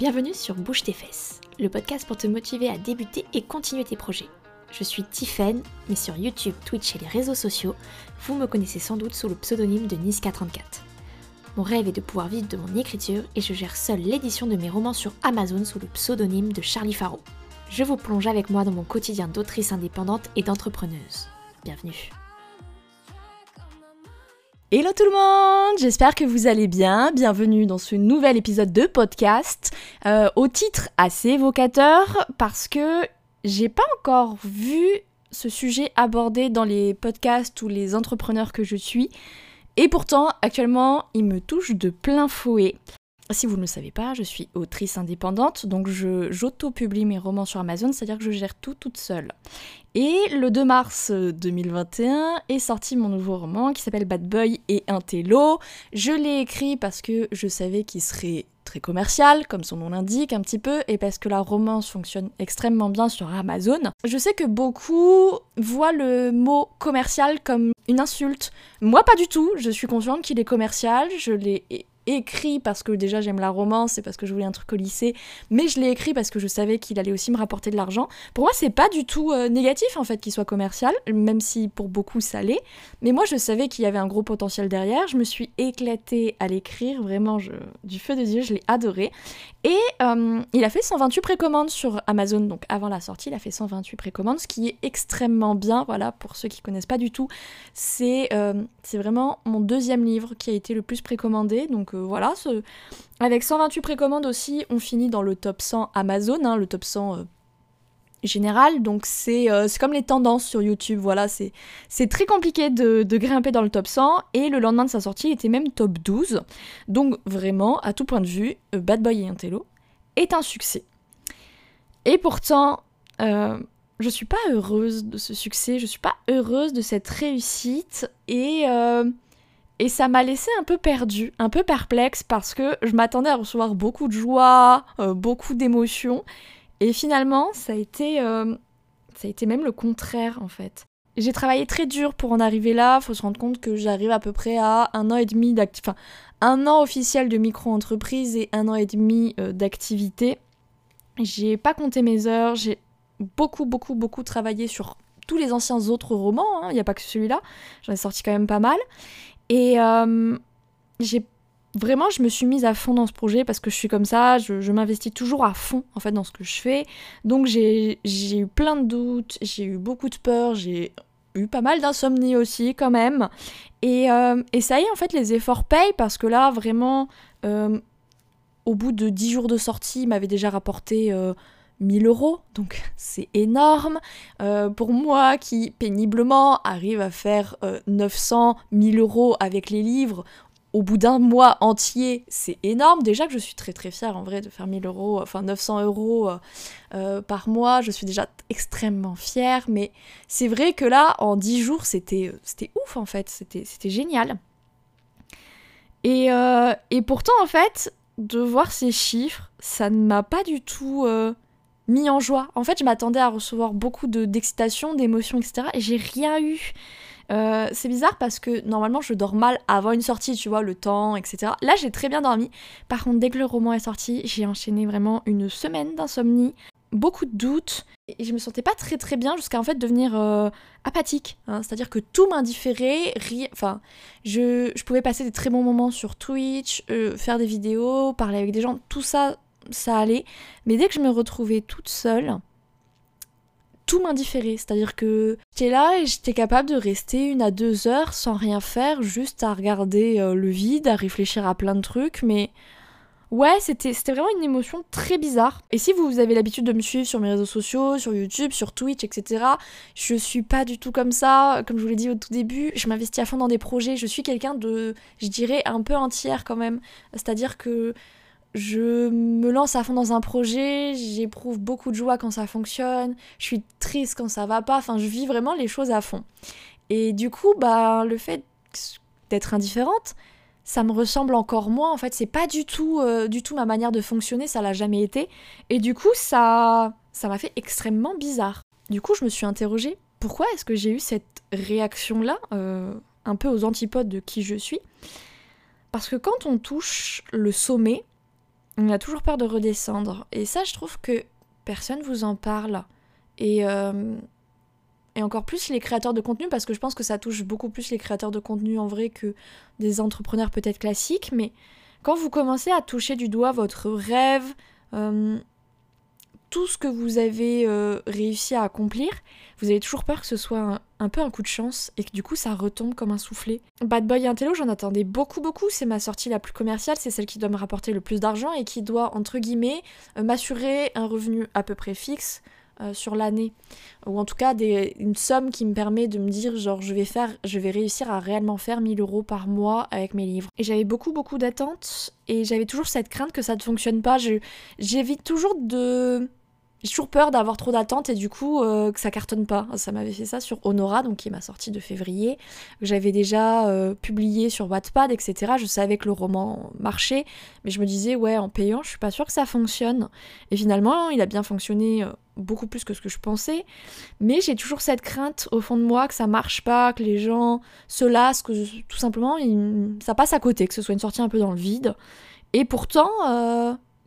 Bienvenue sur Bouge tes fesses, le podcast pour te motiver à débuter et continuer tes projets. Je suis Tiffen, mais sur YouTube, Twitch et les réseaux sociaux, vous me connaissez sans doute sous le pseudonyme de Niska34. Mon rêve est de pouvoir vivre de mon écriture et je gère seule l'édition de mes romans sur Amazon sous le pseudonyme de Charlie Faro. Je vous plonge avec moi dans mon quotidien d'autrice indépendante et d'entrepreneuse. Bienvenue. Hello tout le monde, j'espère que vous allez bien. Bienvenue dans ce nouvel épisode de podcast euh, au titre assez évocateur parce que j'ai pas encore vu ce sujet abordé dans les podcasts ou les entrepreneurs que je suis. Et pourtant, actuellement, il me touche de plein fouet. Si vous ne le savez pas, je suis autrice indépendante, donc j'auto-publie mes romans sur Amazon, c'est-à-dire que je gère tout toute seule. Et le 2 mars 2021 est sorti mon nouveau roman qui s'appelle Bad Boy et Intello. Je l'ai écrit parce que je savais qu'il serait très commercial, comme son nom l'indique un petit peu, et parce que la romance fonctionne extrêmement bien sur Amazon. Je sais que beaucoup voient le mot commercial comme une insulte. Moi, pas du tout. Je suis consciente qu'il est commercial. Je l'ai écrit parce que déjà j'aime la romance et parce que je voulais un truc au lycée, mais je l'ai écrit parce que je savais qu'il allait aussi me rapporter de l'argent. Pour moi, c'est pas du tout euh, négatif en fait qu'il soit commercial, même si pour beaucoup ça l'est. Mais moi, je savais qu'il y avait un gros potentiel derrière. Je me suis éclatée à l'écrire, vraiment du feu de Dieu, je l'ai adoré. Et euh, il a fait 128 précommandes sur Amazon, donc avant la sortie, il a fait 128 précommandes, ce qui est extrêmement bien. Voilà, pour ceux qui connaissent pas du tout, c'est euh, vraiment mon deuxième livre qui a été le plus précommandé. Donc euh, voilà, ce... avec 128 précommandes aussi, on finit dans le top 100 Amazon, hein, le top 100 général. Donc c'est comme les tendances sur YouTube. Voilà, c'est très compliqué de, grimper dans le top 100. Et le lendemain de sa sortie, il était même top 12. Donc vraiment, à tout point de vue, Bad Boy et Intello est un succès. Et pourtant, euh, je suis pas heureuse de ce succès, je suis pas heureuse de cette réussite et, euh, et ça m'a laissé un peu perdue, un peu perplexe parce que je m'attendais à recevoir beaucoup de joie, euh, beaucoup d'émotions et finalement ça a été ça a été même le contraire en fait. J'ai travaillé très dur pour en arriver là. Faut se rendre compte que j'arrive à peu près à un an et demi d'activité, enfin un an officiel de micro-entreprise et un an et demi d'activité. J'ai pas compté mes heures, j'ai beaucoup, beaucoup, beaucoup travaillé sur tous les anciens autres romans, il hein. n'y a pas que celui-là, j'en ai sorti quand même pas mal. Et euh, j'ai vraiment, je me suis mise à fond dans ce projet parce que je suis comme ça, je, m'investis toujours à fond en fait dans ce que je fais. Donc j'ai eu plein de doutes, j'ai eu beaucoup de peur, j'ai eu pas mal d'insomnie aussi quand même. Et, euh, et, ça y est, en fait, les efforts payent parce que là, vraiment, euh, au bout de 10 jours de sortie, il m'avait déjà rapporté 1000 euh, euros, donc c'est énorme. Euh, pour moi qui péniblement arrive à faire 900, 1000 euros avec les livres, au bout d'un mois entier, c'est énorme. Déjà que je suis très très fière en vrai de faire 1000 euros, enfin 900 euros par mois, je suis déjà extrêmement fière. Mais c'est vrai que là, en 10 jours, c'était ouf en fait, c'était génial. Et, et pourtant, en fait, de voir ces chiffres, ça ne m'a pas du tout euh, mis en joie. En fait, je m'attendais à recevoir beaucoup d'excitation, d'émotion, etc. Et j'ai rien eu. Euh, c'est bizarre parce que normalement je dors mal avant une sortie, tu vois, le temps, etc. Là j'ai très bien dormi. Par contre, dès que le roman est sorti, j'ai enchaîné vraiment une semaine d'insomnie beaucoup de doutes et je me sentais pas très très bien jusqu'à en fait devenir euh, apathique. Hein. C'est-à-dire que tout m'indifférait, enfin, je, je, pouvais passer des très bons moments sur Twitch, euh, faire des vidéos, parler avec des gens, tout ça, ça allait. Mais dès que je me retrouvais toute seule, tout m'indifférait. C'est-à-dire que j'étais là et j'étais capable de rester une à deux heures sans rien faire, juste à regarder euh, le vide, à réfléchir à plein de trucs, mais Ouais, c'était vraiment une émotion très bizarre. Et si vous avez l'habitude de me suivre sur mes réseaux sociaux, sur YouTube, sur Twitch, etc., je suis pas du tout comme ça. Comme je vous l'ai dit au tout début, je m'investis à fond dans des projets. Je suis quelqu'un de, je dirais, un peu entière quand même. C'est-à-dire que je me lance à fond dans un projet, j'éprouve beaucoup de joie quand ça fonctionne, je suis triste quand ça va pas, enfin je vis vraiment les choses à fond. Et du coup, bah le fait d'être indifférente, ça me ressemble encore moins. En fait, c'est pas du tout, euh, du tout ma manière de fonctionner, ça l'a jamais été. Et du coup, ça, ça m'a fait extrêmement bizarre. Du coup, je me suis interrogée pourquoi est-ce que j'ai eu cette réaction-là, euh, un peu aux antipodes de qui je suis? Parce que quand on touche le sommet, on a toujours peur de redescendre. Et ça, je trouve que personne vous en parle. Et, euh, et encore plus les créateurs de contenu, parce que je pense que ça touche beaucoup plus les créateurs de contenu en vrai que des entrepreneurs peut-être classiques. Mais quand vous commencez à toucher du doigt votre rêve, euh, tout ce que vous avez euh, réussi à accomplir, vous avez toujours peur que ce soit un, peu un coup de chance et que du coup ça retombe comme un soufflet. Bad Boy Intello, j'en attendais beaucoup beaucoup, c'est ma sortie la plus commerciale, c'est celle qui doit me rapporter le plus d'argent et qui doit entre guillemets euh, m'assurer un revenu à peu près fixe euh, sur l'année. Ou en tout cas une somme qui me permet de me dire genre je vais faire je vais réussir à réellement faire 1000 euros par mois avec mes livres. Et j'avais beaucoup beaucoup d'attentes et j'avais toujours cette crainte que ça ne fonctionne pas. J'évite toujours de j'ai toujours peur d'avoir trop d'attentes et du coup euh, que ça cartonne pas. Ça m'avait fait ça sur Honora, donc qui est ma sortie de février. J'avais déjà euh, publié sur Wattpad, etc. Je savais que le roman marchait, mais je me disais ouais en payant, je suis pas sûre que ça fonctionne. Et finalement, il a bien fonctionné euh, beaucoup plus que ce que je pensais. Mais j'ai toujours cette crainte au fond de moi que ça marche pas, que les gens se lassent, que tout simplement ça passe à côté, que ce soit une sortie un peu dans le vide. Et pourtant,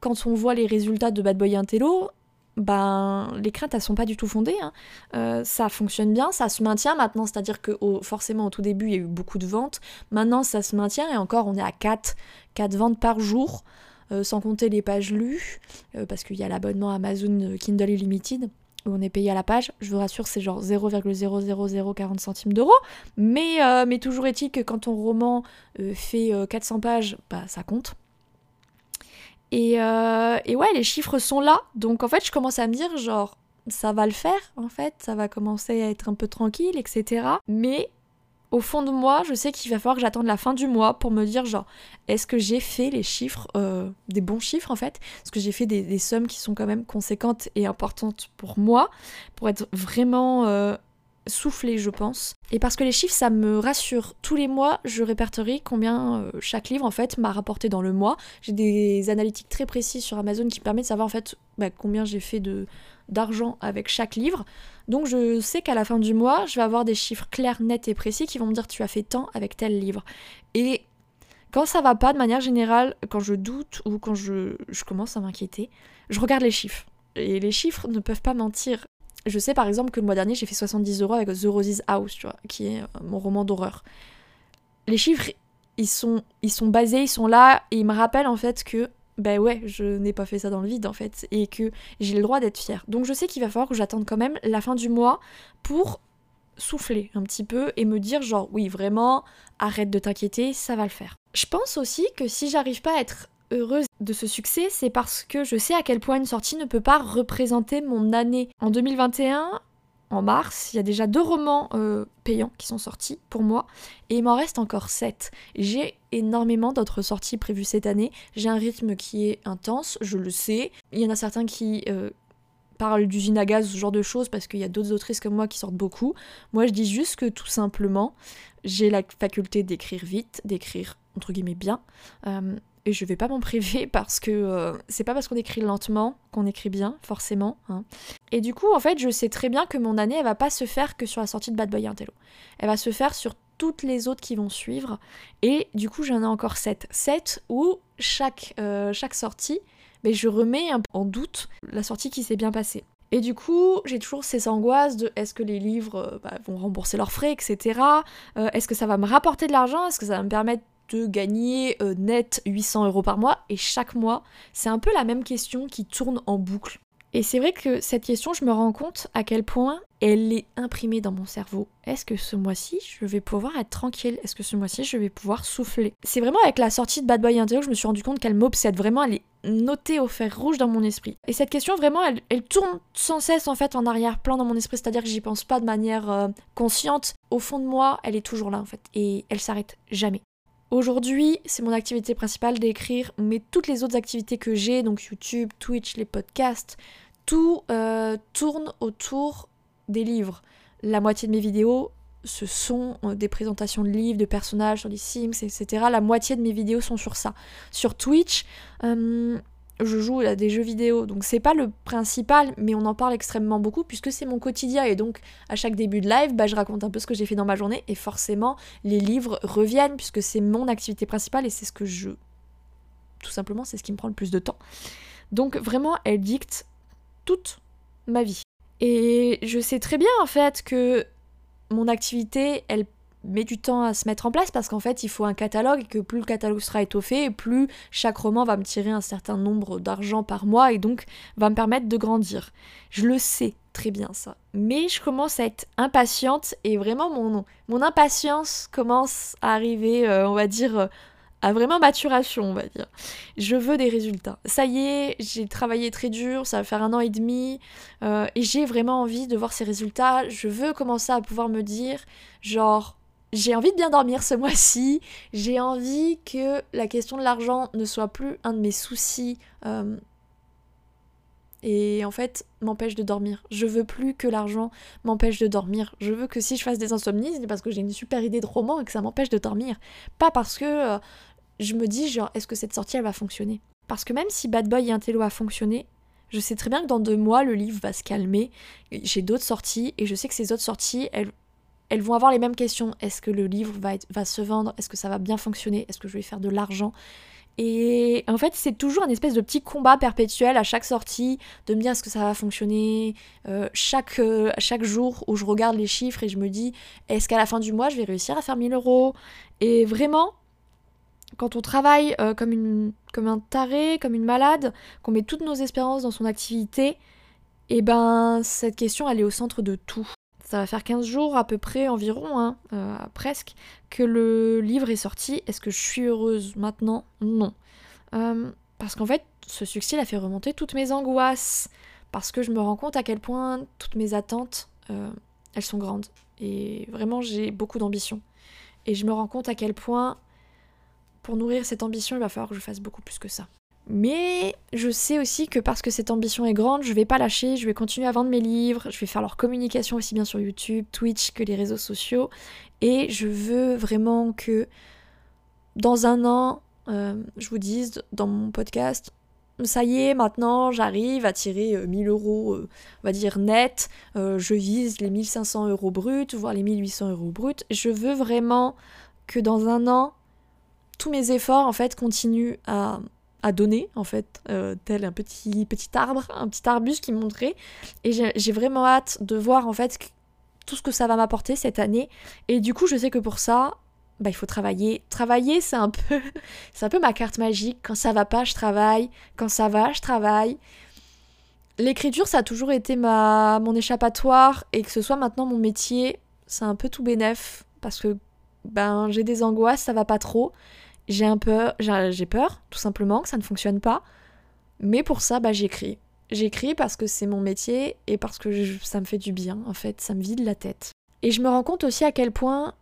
quand on voit les résultats de Bad Boy Intello, ben les craintes elles sont pas du tout fondées. Hein. Euh, ça fonctionne bien, ça se maintient maintenant, c'est-à-dire que forcément au tout début il y a eu beaucoup de ventes, maintenant ça se maintient et encore on est à 4, 4 ventes par jour, euh, sans compter les pages lues, euh, parce qu'il y a l'abonnement Amazon Kindle Unlimited où on est payé à la page. Je vous rassure, c'est genre 0,00040 centimes d'euros. Mais, mais toujours est-il que quand ton roman fait 400 pages, bah ça compte. Euh, et, ouais, les chiffres sont là. Donc en fait, je commence à me dire, genre, ça va le faire, en fait, ça va commencer à être un peu tranquille, etc. Mais au fond de moi, je sais qu'il va falloir que j'attende la fin du mois pour me dire, genre, est-ce que j'ai fait les chiffres, euh, des bons chiffres en fait? Est-ce que j'ai fait des, sommes qui sont quand même conséquentes et importantes pour moi, pour être vraiment euh, souffler, je pense. Et parce que les chiffres, ça me rassure. Tous les mois, je répertorie combien euh, chaque livre, en fait, m'a rapporté dans le mois. J'ai des analytiques très précises sur Amazon qui permettent de savoir, en fait, bah, combien j'ai fait de d'argent avec chaque livre. Donc je sais qu'à la fin du mois, je vais avoir des chiffres clairs, nets et précis qui vont me dire tu as fait tant avec tel livre. Et quand ça va pas de manière générale, quand je doute ou quand je, je commence à m'inquiéter, je regarde les chiffres. Et les chiffres ne peuvent pas mentir. Je sais par exemple que le mois dernier, j'ai fait 70 euros avec The Roses House, tu vois, qui est euh, mon roman d'horreur. Les chiffres, ils sont, ils sont basés, ils sont là, et ils me rappellent en fait que, ben ouais, je n'ai pas fait ça dans le vide en fait, et que j'ai le droit d'être fière. Donc je sais qu'il va falloir que j'attende quand même la fin du mois pour souffler un petit peu et me dire genre oui vraiment arrête de t'inquiéter ça va le faire. Je pense aussi que si j'arrive pas à être heureuse de ce succès, c'est parce que je sais à quel point une sortie ne peut pas représenter mon année. En 2021, en mars, il y a déjà deux romans euh, payants qui sont sortis pour moi et il m'en reste encore sept. J'ai énormément d'autres sorties prévues cette année. J'ai un rythme qui est intense, je le sais. Il y en a certains qui euh, parlent d'usine à gaz, ce genre de choses, parce qu'il y a d'autres autrices comme moi qui sortent beaucoup. Moi, je dis juste que tout simplement, j'ai la faculté d'écrire vite, d'écrire entre guillemets bien. Euh, et je vais pas m'en priver parce que euh, c'est pas parce qu'on écrit lentement qu'on écrit bien, forcément. Hein. Et du coup, en fait, je sais très bien que mon année, elle va pas se faire que sur la sortie de Bad Boy Intello. Elle va se faire sur toutes les autres qui vont suivre. Et du coup, j'en ai encore 7. 7 où chaque, euh, chaque sortie, mais je remets en doute la sortie qui s'est bien passée. Et du coup, j'ai toujours ces angoisses de est-ce que les livres euh, bah, vont rembourser leurs frais, etc. est-ce que ça va me rapporter de l'argent? Est-ce que ça va me permettre de gagner euh, net 800 euros par mois et chaque mois, c'est un peu la même question qui tourne en boucle. Et c'est vrai que cette question, je me rends compte à quel point elle est imprimée dans mon cerveau. Est-ce que ce mois-ci, je vais pouvoir être tranquille? Est-ce que ce mois-ci, je vais pouvoir souffler? C'est vraiment avec la sortie de Bad Boy Intérieur que je me suis rendu compte qu'elle m'obsède. Vraiment, elle est notée au fer rouge dans mon esprit. Et cette question, vraiment, elle, tourne sans cesse en fait en arrière-plan dans mon esprit. C'est-à-dire que j'y pense pas de manière euh, consciente. Au fond de moi, elle est toujours là en fait. Et elle s'arrête jamais. Aujourd'hui, c'est mon activité principale d'écrire, mais toutes les autres activités que j'ai, donc YouTube, Twitch, les podcasts, tout euh, tourne autour des livres. La moitié de mes vidéos, ce sont euh, des présentations de livres, de personnages sur les Sims, etc. La moitié de mes vidéos sont sur ça. Sur Twitch, euh, je joue à des jeux vidéo, donc c'est pas le principal, mais on en parle extrêmement beaucoup puisque c'est mon quotidien et donc à chaque début de live, bah, je raconte un peu ce que j'ai fait dans ma journée et forcément les livres reviennent puisque c'est mon activité principale et c'est ce que je tout simplement c'est ce qui me prend le plus de temps. Donc vraiment elle dicte toute ma vie. Et je sais très bien en fait que mon activité, elle met du temps à se mettre en place parce qu'en fait il faut un catalogue et que plus le catalogue sera étoffé, plus chaque roman va me tirer un certain nombre d'argent par mois et donc va me permettre de grandir. Je le sais très bien ça. Mais je commence à être impatiente et vraiment mon, mon impatience commence à arriver, euh, on va dire, euh, à vraiment maturation, on va dire. Je veux des résultats. Ça y est, j'ai travaillé très dur, ça va faire un an et demi, euh, et j'ai vraiment envie de voir ces résultats. Je veux commencer à pouvoir me dire, genre, j'ai envie de bien dormir ce mois-ci, j'ai envie que la question de l'argent ne soit plus un de mes soucis. Euh, et en fait, m'empêche de dormir. Je veux plus que l'argent m'empêche de dormir. Je veux que si je fasse des insomnies, c'est parce que j'ai une super idée de roman et que ça m'empêche de dormir. Pas parce que euh, je me dis, genre, est-ce que cette sortie, elle va fonctionner? Parce que même si Bad Boy et Intello a fonctionné, je sais très bien que dans deux mois, le livre va se calmer. J'ai d'autres sorties, et je sais que ces autres sorties, elles, elles vont avoir les mêmes questions. Est-ce que le livre va, se vendre? Est-ce que ça va bien fonctionner? Est-ce que je vais faire de l'argent? Et en fait, c'est toujours un espèce de petit combat perpétuel à chaque sortie, de me dire est-ce que ça va fonctionner? Euh, chaque, euh, chaque jour où je regarde les chiffres et je me dis est-ce qu'à la fin du mois, je vais réussir à faire 1000 euros? Et vraiment, quand on travaille euh, comme, comme un taré, comme une malade, qu'on met toutes nos espérances dans son activité, et eh ben cette question elle est au centre de tout. Ça va faire 15 jours à peu près environ, hein, euh, presque, que le livre est sorti. Est-ce que je suis heureuse maintenant? Non. Euh, parce qu'en fait, ce succès a fait remonter toutes mes angoisses. Parce que je me rends compte à quel point toutes mes attentes, elles sont grandes. Et vraiment, j'ai beaucoup d'ambition. Et je me rends compte à quel point pour nourrir cette ambition, il va falloir que je fasse beaucoup plus que ça. Mais je sais aussi que parce que cette ambition est grande, je vais pas lâcher, je vais continuer à vendre mes livres, je vais faire leur communication aussi bien sur YouTube, Twitch que les réseaux sociaux. Et je veux vraiment que dans un an, euh, je vous dise dans mon podcast, ça y est, maintenant j'arrive à tirer 1000 euh, euros, euh, on va dire net, je vise les 1500 euros bruts, voire les 1800 euros bruts. Je veux vraiment que dans un an, tous mes efforts en fait continuent à, donner en fait euh, tel un petit petit arbre un petit arbuste qui montrait. Et j'ai vraiment hâte de voir en fait tout ce que ça va m'apporter cette année. Et du coup je sais que pour ça bah, il faut travailler. Travailler c'est un peu c'est un peu ma carte magique. Quand ça va pas je travaille. Quand ça va je travaille. L'écriture ça a toujours été ma mon échappatoire. Et que ce soit maintenant mon métier c'est un peu tout bénef. Parce que ben j'ai des angoisses ça va pas trop j'ai un peu, j'ai peur, tout simplement, que ça ne fonctionne pas. Mais pour ça, bah, j'écris. J'écris parce que c'est mon métier et parce que ça me fait du bien, en fait, ça me vide la tête. Et je me rends compte aussi à quel point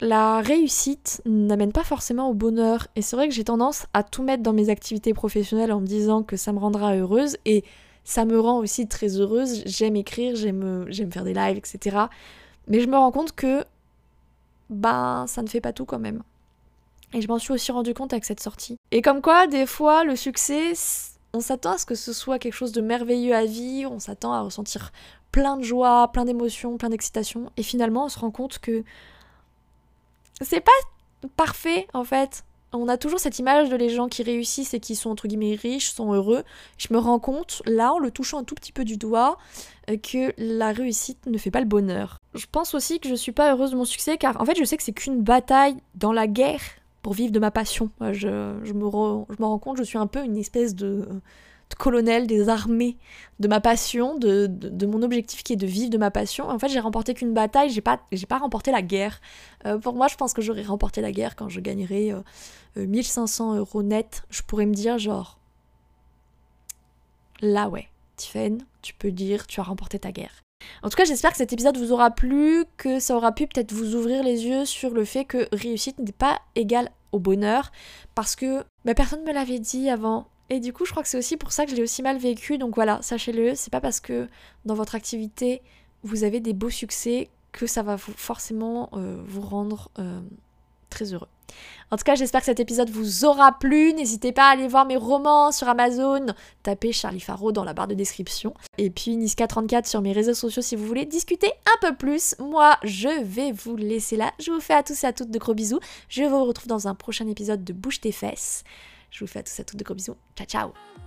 la réussite n'amène pas forcément au bonheur. Et c'est vrai que j'ai tendance à tout mettre dans mes activités professionnelles en me disant que ça me rendra heureuse. Et ça me rend aussi très heureuse. J'aime écrire, j'aime, faire des lives, etc. Mais je me rends compte que, ben, ça ne fait pas tout quand même. Et je m'en suis aussi rendu compte avec cette sortie. Et comme quoi, des fois, le succès, on s'attend à ce que ce soit quelque chose de merveilleux à vivre, on s'attend à ressentir plein de joie, plein d'émotions, plein d'excitation. Et finalement, on se rend compte que c'est pas parfait en fait. On a toujours cette image de les gens qui réussissent et qui sont entre guillemets riches, sont heureux. Je me rends compte, là, en le touchant un tout petit peu du doigt, euh, que la réussite ne fait pas le bonheur. Je pense aussi que je suis pas heureuse de mon succès car en fait je sais que c'est qu'une bataille dans la guerre pour vivre de ma passion. Je, me, je me rends compte, je suis un peu une espèce de, colonel des armées de ma passion, de, mon objectif qui est de vivre de ma passion. En fait, j'ai remporté qu'une bataille, j'ai pas, pas remporté la guerre. Euh, pour moi, je pense que j'aurais remporté la guerre quand je gagnerais 1500 euh, euh, euros net. Je pourrais me dire, genre, là ouais, Tiffen, tu peux dire, tu as remporté ta guerre. En tout cas, j'espère que cet épisode vous aura plu, que ça aura pu peut-être vous ouvrir les yeux sur le fait que réussite n'est pas égale au bonheur, parce que bah, personne ne me l'avait dit avant. Et du coup, je crois que c'est aussi pour ça que je l'ai aussi mal vécu. Donc voilà, sachez-le, c'est pas parce que dans votre activité vous avez des beaux succès que ça va forcément euh, vous rendre euh, très heureux. En tout cas, j'espère que cet épisode vous aura plu. N'hésitez pas à aller voir mes romans sur Amazon. Tapez Charlie Faro dans la barre de description. Et puis Niska34 sur mes réseaux sociaux si vous voulez discuter un peu plus. Moi, je vais vous laisser là. Je vous fais à tous et à toutes de gros bisous. Je vous retrouve dans un prochain épisode de Bouge tes fesses. Je vous fais à tous à toutes de gros bisous. Ciao ciao